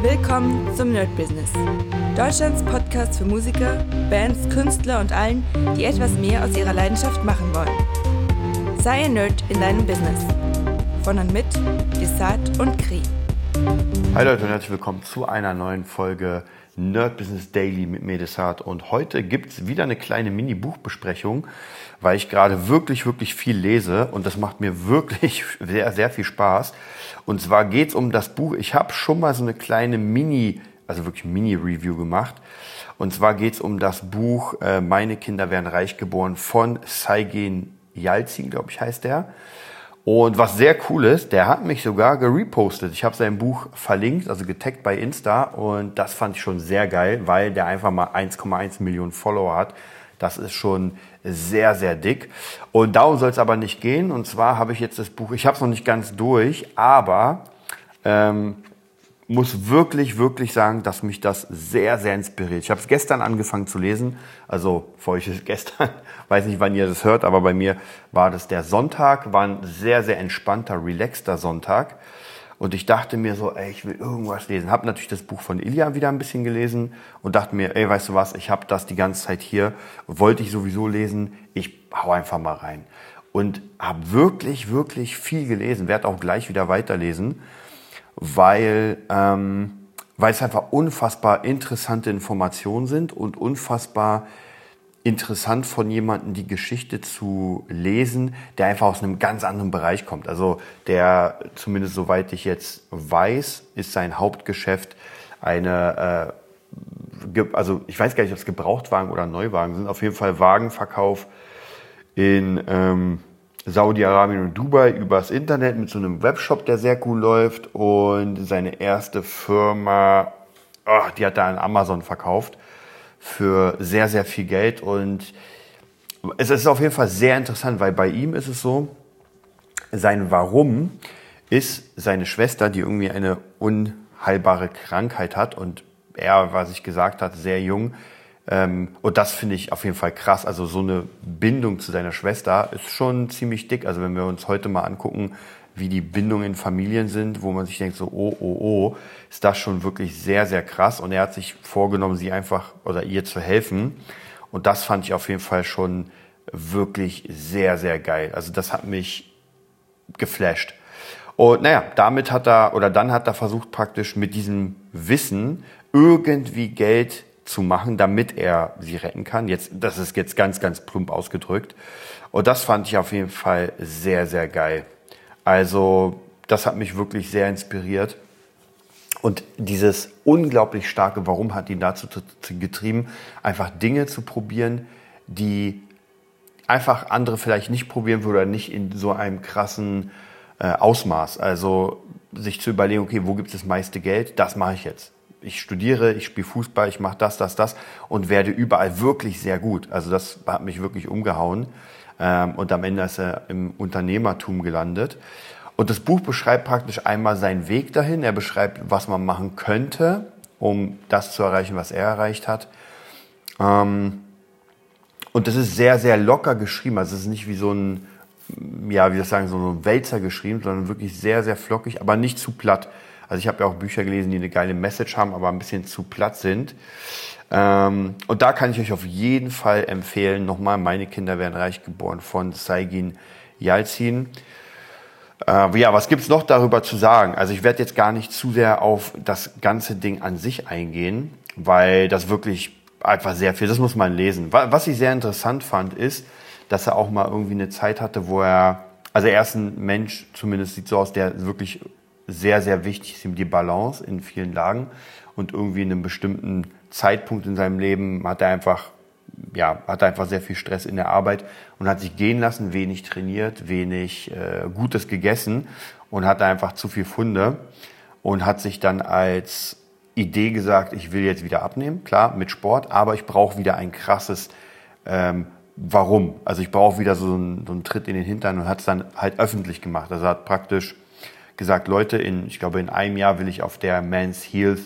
Willkommen zum Nerd Business. Deutschlands Podcast für Musiker, Bands, Künstler und allen, die etwas mehr aus ihrer Leidenschaft machen wollen. Sei ein Nerd in deinem Business. Von und mit Desart und Kri. Hi Leute und herzlich willkommen zu einer neuen Folge Nerd Business Daily mit Medesart. Und heute gibt es wieder eine kleine Mini-Buchbesprechung, weil ich gerade wirklich, wirklich viel lese und das macht mir wirklich sehr, sehr viel Spaß. Und zwar geht es um das Buch, ich habe schon mal so eine kleine Mini, also wirklich Mini-Review gemacht. Und zwar geht es um das Buch äh, Meine Kinder werden reich geboren von Saigen Yalzin, glaube ich, heißt der. Und was sehr cool ist, der hat mich sogar gerepostet. Ich habe sein Buch verlinkt, also getaggt bei Insta und das fand ich schon sehr geil, weil der einfach mal 1,1 Millionen Follower hat. Das ist schon sehr, sehr dick. Und darum soll es aber nicht gehen. Und zwar habe ich jetzt das Buch, ich habe es noch nicht ganz durch, aber ähm, muss wirklich, wirklich sagen, dass mich das sehr, sehr inspiriert. Ich habe es gestern angefangen zu lesen. Also für euch ist es gestern, weiß nicht, wann ihr das hört, aber bei mir war das der Sonntag, war ein sehr, sehr entspannter, relaxter Sonntag. Und ich dachte mir so, ey, ich will irgendwas lesen. Hab natürlich das Buch von Ilja wieder ein bisschen gelesen und dachte mir, ey, weißt du was, ich habe das die ganze Zeit hier, wollte ich sowieso lesen, ich hau einfach mal rein. Und habe wirklich, wirklich viel gelesen, werde auch gleich wieder weiterlesen weil, ähm, weil es einfach unfassbar interessante Informationen sind und unfassbar interessant von jemandem die Geschichte zu lesen, der einfach aus einem ganz anderen Bereich kommt. Also der, zumindest soweit ich jetzt weiß, ist sein Hauptgeschäft eine, äh, also ich weiß gar nicht, ob es Gebrauchtwagen oder Neuwagen sind, auf jeden Fall Wagenverkauf in ähm, Saudi-Arabien und Dubai übers Internet mit so einem Webshop, der sehr cool läuft. Und seine erste Firma, oh, die hat da an Amazon verkauft für sehr, sehr viel Geld. Und es ist auf jeden Fall sehr interessant, weil bei ihm ist es so, sein Warum ist seine Schwester, die irgendwie eine unheilbare Krankheit hat und er, was ich gesagt hat, sehr jung, ähm, und das finde ich auf jeden Fall krass. Also so eine Bindung zu seiner Schwester ist schon ziemlich dick. Also wenn wir uns heute mal angucken, wie die Bindungen in Familien sind, wo man sich denkt, so, oh, oh, oh, ist das schon wirklich sehr, sehr krass. Und er hat sich vorgenommen, sie einfach oder ihr zu helfen. Und das fand ich auf jeden Fall schon wirklich sehr, sehr geil. Also das hat mich geflasht. Und naja, damit hat er, oder dann hat er versucht praktisch mit diesem Wissen irgendwie Geld zu machen, damit er sie retten kann. Jetzt, das ist jetzt ganz, ganz plump ausgedrückt. Und das fand ich auf jeden Fall sehr, sehr geil. Also, das hat mich wirklich sehr inspiriert. Und dieses unglaublich starke Warum hat ihn dazu getrieben, einfach Dinge zu probieren, die einfach andere vielleicht nicht probieren würden oder nicht in so einem krassen äh, Ausmaß. Also sich zu überlegen, okay, wo gibt es das meiste Geld? Das mache ich jetzt ich studiere, ich spiele Fußball, ich mache das, das, das und werde überall wirklich sehr gut. Also das hat mich wirklich umgehauen. Ähm, und am Ende ist er im Unternehmertum gelandet. Und das Buch beschreibt praktisch einmal seinen Weg dahin. Er beschreibt, was man machen könnte, um das zu erreichen, was er erreicht hat. Ähm, und das ist sehr, sehr locker geschrieben. Also es ist nicht wie so ein, ja, wie ich sagen, so ein Wälzer geschrieben, sondern wirklich sehr, sehr flockig, aber nicht zu platt. Also ich habe ja auch Bücher gelesen, die eine geile Message haben, aber ein bisschen zu platt sind. Ähm, und da kann ich euch auf jeden Fall empfehlen, nochmal, meine Kinder werden reich geboren von Saigin Yalzin. Äh, ja, was gibt's noch darüber zu sagen? Also ich werde jetzt gar nicht zu sehr auf das ganze Ding an sich eingehen, weil das wirklich einfach sehr viel, das muss man lesen. Was ich sehr interessant fand, ist, dass er auch mal irgendwie eine Zeit hatte, wo er, also er ist ein Mensch, zumindest sieht so aus, der wirklich sehr, sehr wichtig ist ihm die Balance in vielen Lagen. Und irgendwie in einem bestimmten Zeitpunkt in seinem Leben hat er einfach, ja, hat er einfach sehr viel Stress in der Arbeit und hat sich gehen lassen, wenig trainiert, wenig äh, Gutes gegessen und hatte einfach zu viel Funde und hat sich dann als Idee gesagt, ich will jetzt wieder abnehmen, klar, mit Sport, aber ich brauche wieder ein krasses ähm, Warum. Also ich brauche wieder so einen, so einen Tritt in den Hintern und hat es dann halt öffentlich gemacht. Also hat praktisch gesagt, Leute, in, ich glaube, in einem Jahr will ich auf der Men's Health,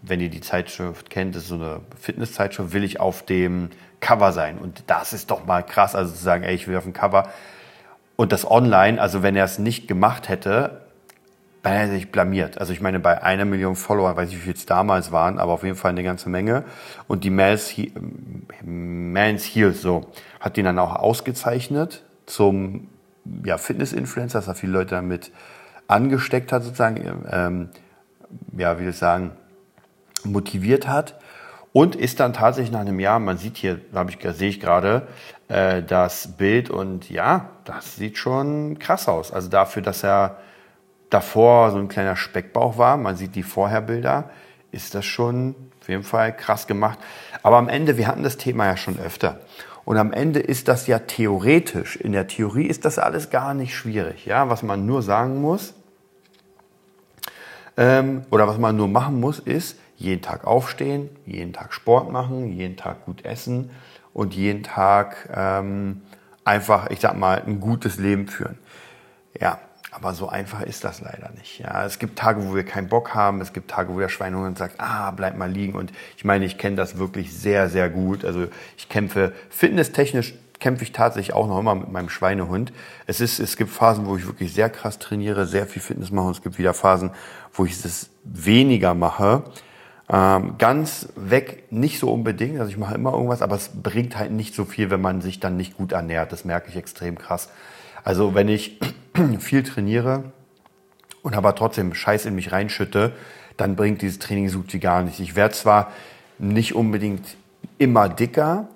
wenn ihr die Zeitschrift kennt, das ist so eine Fitnesszeitschrift, will ich auf dem Cover sein. Und das ist doch mal krass, also zu sagen, ey, ich will auf dem Cover. Und das online, also wenn er es nicht gemacht hätte, er sich blamiert. Also ich meine, bei einer Million Follower, weiß ich, wie viel es damals waren, aber auf jeden Fall eine ganze Menge. Und die Mans, Mans Heels, so, hat ihn dann auch ausgezeichnet zum ja, Fitness-Influencer, dass er viele Leute damit angesteckt hat, sozusagen, ähm, ja, wie soll ich sagen, motiviert hat. Und ist dann tatsächlich nach einem Jahr, man sieht hier, habe ich, sehe ich gerade, äh, das Bild und ja, das sieht schon krass aus. Also dafür, dass er davor so ein kleiner Speckbauch war, man sieht die Vorherbilder, ist das schon auf jeden Fall krass gemacht. Aber am Ende, wir hatten das Thema ja schon öfter. Und am Ende ist das ja theoretisch. In der Theorie ist das alles gar nicht schwierig. Ja, was man nur sagen muss, ähm, oder was man nur machen muss, ist jeden Tag aufstehen, jeden Tag Sport machen, jeden Tag gut essen und jeden Tag ähm, einfach, ich sag mal, ein gutes Leben führen. Ja, aber so einfach ist das leider nicht. Ja, es gibt Tage, wo wir keinen Bock haben. Es gibt Tage, wo der Schweinehund sagt, ah, bleib mal liegen. Und ich meine, ich kenne das wirklich sehr, sehr gut. Also ich kämpfe fitnesstechnisch kämpfe ich tatsächlich auch noch immer mit meinem Schweinehund. Es ist, es gibt Phasen, wo ich wirklich sehr krass trainiere, sehr viel Fitness mache. Und es gibt wieder Phasen, wo ich es weniger mache. Ähm, ganz weg nicht so unbedingt. Also ich mache immer irgendwas, aber es bringt halt nicht so viel, wenn man sich dann nicht gut ernährt. Das merke ich extrem krass. Also wenn ich viel trainiere und aber trotzdem Scheiß in mich reinschütte, dann bringt dieses Training so gut wie gar nichts. Ich werde zwar nicht unbedingt immer dicker,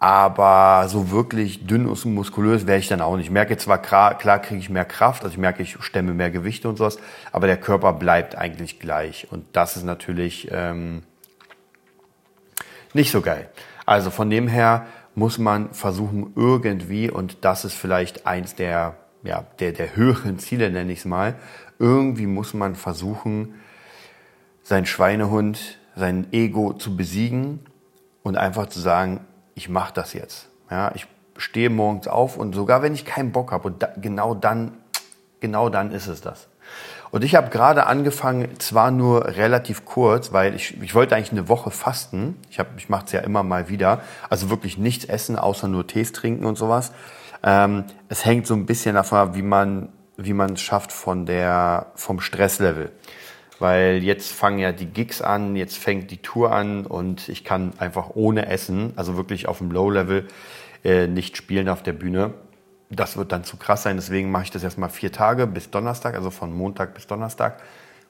aber so wirklich dünn und muskulös wäre ich dann auch nicht. Ich merke zwar, klar, kriege ich mehr Kraft, also ich merke, ich stemme mehr Gewichte und sowas, aber der Körper bleibt eigentlich gleich. Und das ist natürlich ähm, nicht so geil. Also von dem her muss man versuchen, irgendwie, und das ist vielleicht eins der ja, der, der höheren Ziele, nenne ich es mal. Irgendwie muss man versuchen, sein Schweinehund, sein Ego zu besiegen und einfach zu sagen, ich mache das jetzt. Ja, ich stehe morgens auf und sogar wenn ich keinen Bock habe und da, genau dann, genau dann ist es das. Und ich habe gerade angefangen, zwar nur relativ kurz, weil ich, ich wollte eigentlich eine Woche fasten. Ich, hab, ich mache es ja immer mal wieder. Also wirklich nichts essen, außer nur Tees trinken und sowas. Ähm, es hängt so ein bisschen davon ab, wie man wie man es schafft von der vom Stresslevel. Weil jetzt fangen ja die Gigs an, jetzt fängt die Tour an und ich kann einfach ohne Essen, also wirklich auf dem Low-Level, äh, nicht spielen auf der Bühne. Das wird dann zu krass sein, deswegen mache ich das erstmal vier Tage bis Donnerstag, also von Montag bis Donnerstag.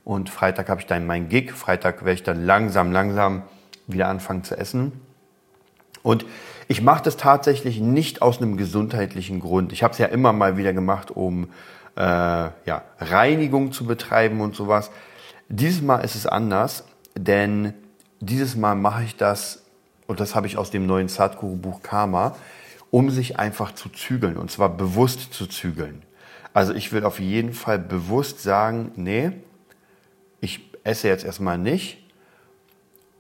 Und Freitag habe ich dann meinen Gig. Freitag werde ich dann langsam, langsam wieder anfangen zu essen. Und ich mache das tatsächlich nicht aus einem gesundheitlichen Grund. Ich habe es ja immer mal wieder gemacht, um äh, ja, Reinigung zu betreiben und sowas. Dieses Mal ist es anders, denn dieses Mal mache ich das, und das habe ich aus dem neuen Sadhguru-Buch Karma, um sich einfach zu zügeln, und zwar bewusst zu zügeln. Also ich will auf jeden Fall bewusst sagen, nee, ich esse jetzt erstmal nicht,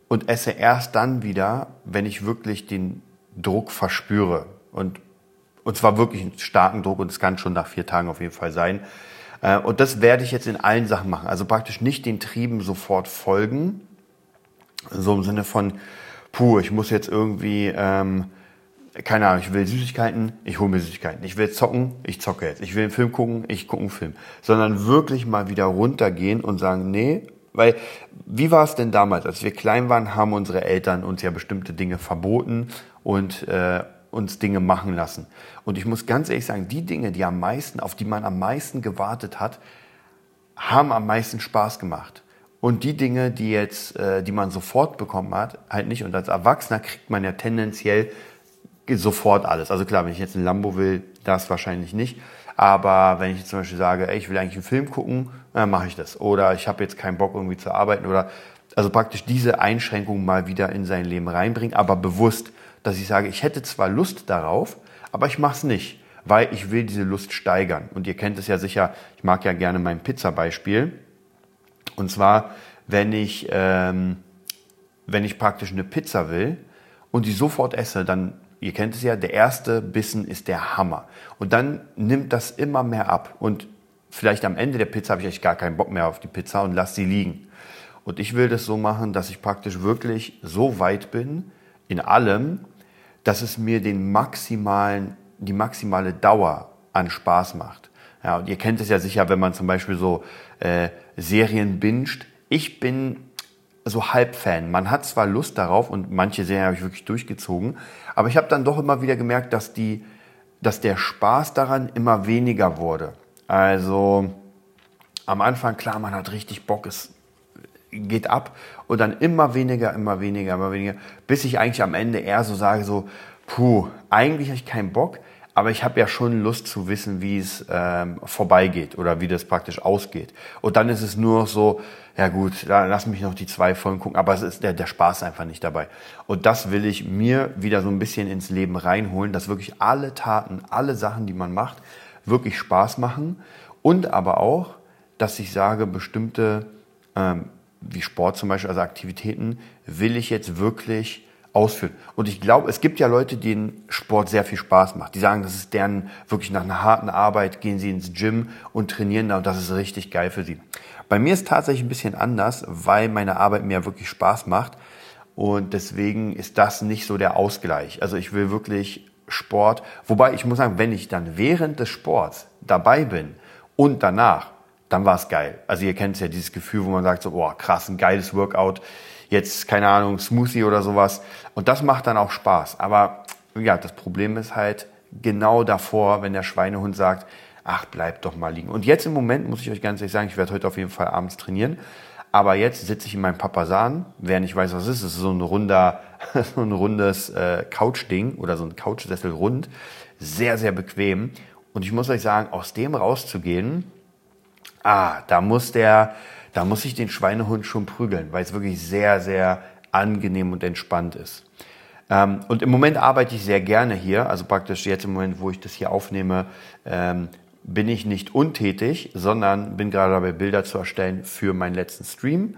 und esse erst dann wieder, wenn ich wirklich den Druck verspüre. Und, und zwar wirklich einen starken Druck und es kann schon nach vier Tagen auf jeden Fall sein. Äh, und das werde ich jetzt in allen Sachen machen. Also praktisch nicht den Trieben sofort folgen. So im Sinne von, puh, ich muss jetzt irgendwie, ähm, keine Ahnung, ich will Süßigkeiten, ich hole mir Süßigkeiten. Ich will zocken, ich zocke jetzt. Ich will einen Film gucken, ich gucke einen Film. Sondern wirklich mal wieder runtergehen und sagen, nee, weil, wie war es denn damals? Als wir klein waren, haben unsere Eltern uns ja bestimmte Dinge verboten und äh, uns Dinge machen lassen. Und ich muss ganz ehrlich sagen, die Dinge, die am meisten, auf die man am meisten gewartet hat, haben am meisten Spaß gemacht. Und die Dinge, die jetzt, äh, die man sofort bekommen hat, halt nicht. Und als Erwachsener kriegt man ja tendenziell sofort alles. Also klar, wenn ich jetzt ein Lambo will, das wahrscheinlich nicht. Aber wenn ich jetzt zum Beispiel sage, ey, ich will eigentlich einen Film gucken, dann mache ich das. Oder ich habe jetzt keinen Bock irgendwie zu arbeiten oder also praktisch diese Einschränkung mal wieder in sein Leben reinbringen, aber bewusst, dass ich sage, ich hätte zwar Lust darauf, aber ich mache es nicht, weil ich will diese Lust steigern. Und ihr kennt es ja sicher, ich mag ja gerne mein Pizza-Beispiel. Und zwar, wenn ich, ähm, wenn ich praktisch eine Pizza will und die sofort esse, dann ihr kennt es ja, der erste Bissen ist der Hammer. Und dann nimmt das immer mehr ab. Und vielleicht am Ende der Pizza habe ich echt gar keinen Bock mehr auf die Pizza und lasse sie liegen. Und ich will das so machen, dass ich praktisch wirklich so weit bin in allem, dass es mir den maximalen, die maximale Dauer an Spaß macht. Ja, und ihr kennt es ja sicher, wenn man zum Beispiel so äh, Serien binscht. Ich bin so halb Fan. Man hat zwar Lust darauf und manche Serien habe ich wirklich durchgezogen, aber ich habe dann doch immer wieder gemerkt, dass die, dass der Spaß daran immer weniger wurde. Also am Anfang klar, man hat richtig Bock, es geht ab und dann immer weniger, immer weniger, immer weniger, bis ich eigentlich am Ende eher so sage so, puh, eigentlich habe ich keinen Bock, aber ich habe ja schon Lust zu wissen, wie es ähm, vorbeigeht oder wie das praktisch ausgeht. Und dann ist es nur so, ja gut, lass mich noch die zwei Folgen gucken, aber es ist der, der Spaß einfach nicht dabei. Und das will ich mir wieder so ein bisschen ins Leben reinholen, dass wirklich alle Taten, alle Sachen, die man macht, wirklich Spaß machen und aber auch, dass ich sage, bestimmte, ähm, wie Sport zum Beispiel, also Aktivitäten, will ich jetzt wirklich ausführen. Und ich glaube, es gibt ja Leute, denen Sport sehr viel Spaß macht. Die sagen, das ist deren wirklich nach einer harten Arbeit, gehen sie ins Gym und trainieren da und das ist richtig geil für sie. Bei mir ist tatsächlich ein bisschen anders, weil meine Arbeit mir wirklich Spaß macht und deswegen ist das nicht so der Ausgleich. Also ich will wirklich Sport, wobei ich muss sagen, wenn ich dann während des Sports dabei bin und danach, dann war es geil. Also ihr kennt ja dieses Gefühl, wo man sagt so, boah, krass, ein geiles Workout jetzt, keine Ahnung, Smoothie oder sowas. Und das macht dann auch Spaß. Aber ja, das Problem ist halt genau davor, wenn der Schweinehund sagt, ach, bleib doch mal liegen. Und jetzt im Moment muss ich euch ganz ehrlich sagen, ich werde heute auf jeden Fall abends trainieren. Aber jetzt sitze ich in meinem Papasan. Wer nicht weiß, was es ist, ist so ein runder, so ein rundes äh, Couchding oder so ein Couchsessel rund. Sehr, sehr bequem. Und ich muss euch sagen, aus dem rauszugehen, ah, da muss der, da muss ich den Schweinehund schon prügeln, weil es wirklich sehr, sehr angenehm und entspannt ist. Ähm, und im Moment arbeite ich sehr gerne hier, also praktisch jetzt im Moment, wo ich das hier aufnehme, ähm, bin ich nicht untätig, sondern bin gerade dabei, Bilder zu erstellen für meinen letzten Stream.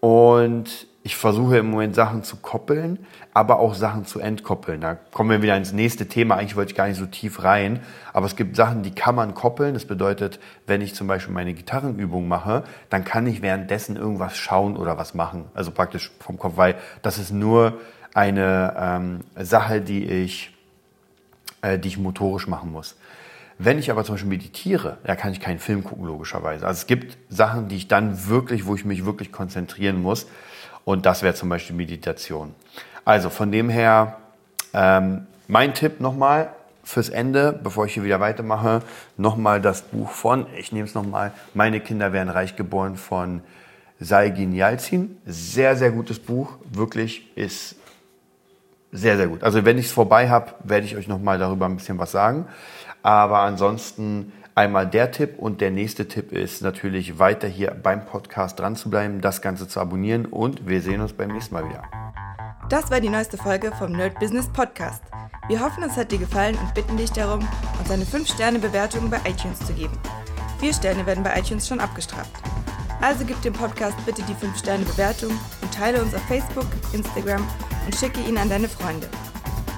Und ich versuche im Moment Sachen zu koppeln, aber auch Sachen zu entkoppeln. Da kommen wir wieder ins nächste Thema. Eigentlich wollte ich gar nicht so tief rein, aber es gibt Sachen, die kann man koppeln. Das bedeutet, wenn ich zum Beispiel meine Gitarrenübung mache, dann kann ich währenddessen irgendwas schauen oder was machen. Also praktisch vom Kopf, weil das ist nur eine ähm, Sache, die ich, äh, die ich motorisch machen muss. Wenn ich aber zum Beispiel meditiere, da kann ich keinen Film gucken, logischerweise. Also es gibt Sachen, die ich dann wirklich, wo ich mich wirklich konzentrieren muss. Und das wäre zum Beispiel Meditation. Also von dem her, ähm, mein Tipp nochmal fürs Ende, bevor ich hier wieder weitermache, nochmal das Buch von, ich nehme es nochmal, Meine Kinder werden reich geboren von Saigin Yalzin. Sehr, sehr gutes Buch. Wirklich ist sehr, sehr gut. Also wenn ich es vorbei habe, werde ich euch nochmal darüber ein bisschen was sagen. Aber ansonsten Einmal der Tipp und der nächste Tipp ist natürlich weiter hier beim Podcast dran zu bleiben, das Ganze zu abonnieren und wir sehen uns beim nächsten Mal wieder. Das war die neueste Folge vom Nerd Business Podcast. Wir hoffen, es hat dir gefallen und bitten dich darum, uns eine 5-Sterne-Bewertung bei iTunes zu geben. Vier Sterne werden bei iTunes schon abgestraft. Also gib dem Podcast bitte die 5-Sterne-Bewertung und teile uns auf Facebook, Instagram und schicke ihn an deine Freunde.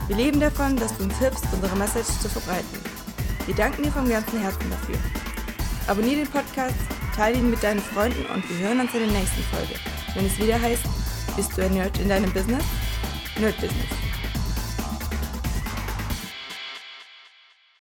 Wir leben davon, dass du uns hilfst, unsere Message zu verbreiten. Wir danken dir vom ganzen Herzen dafür. Abonnier den Podcast, teile ihn mit deinen Freunden und wir hören uns in der nächsten Folge, wenn es wieder heißt, bist du ein Nerd in deinem Business? Nerd Business.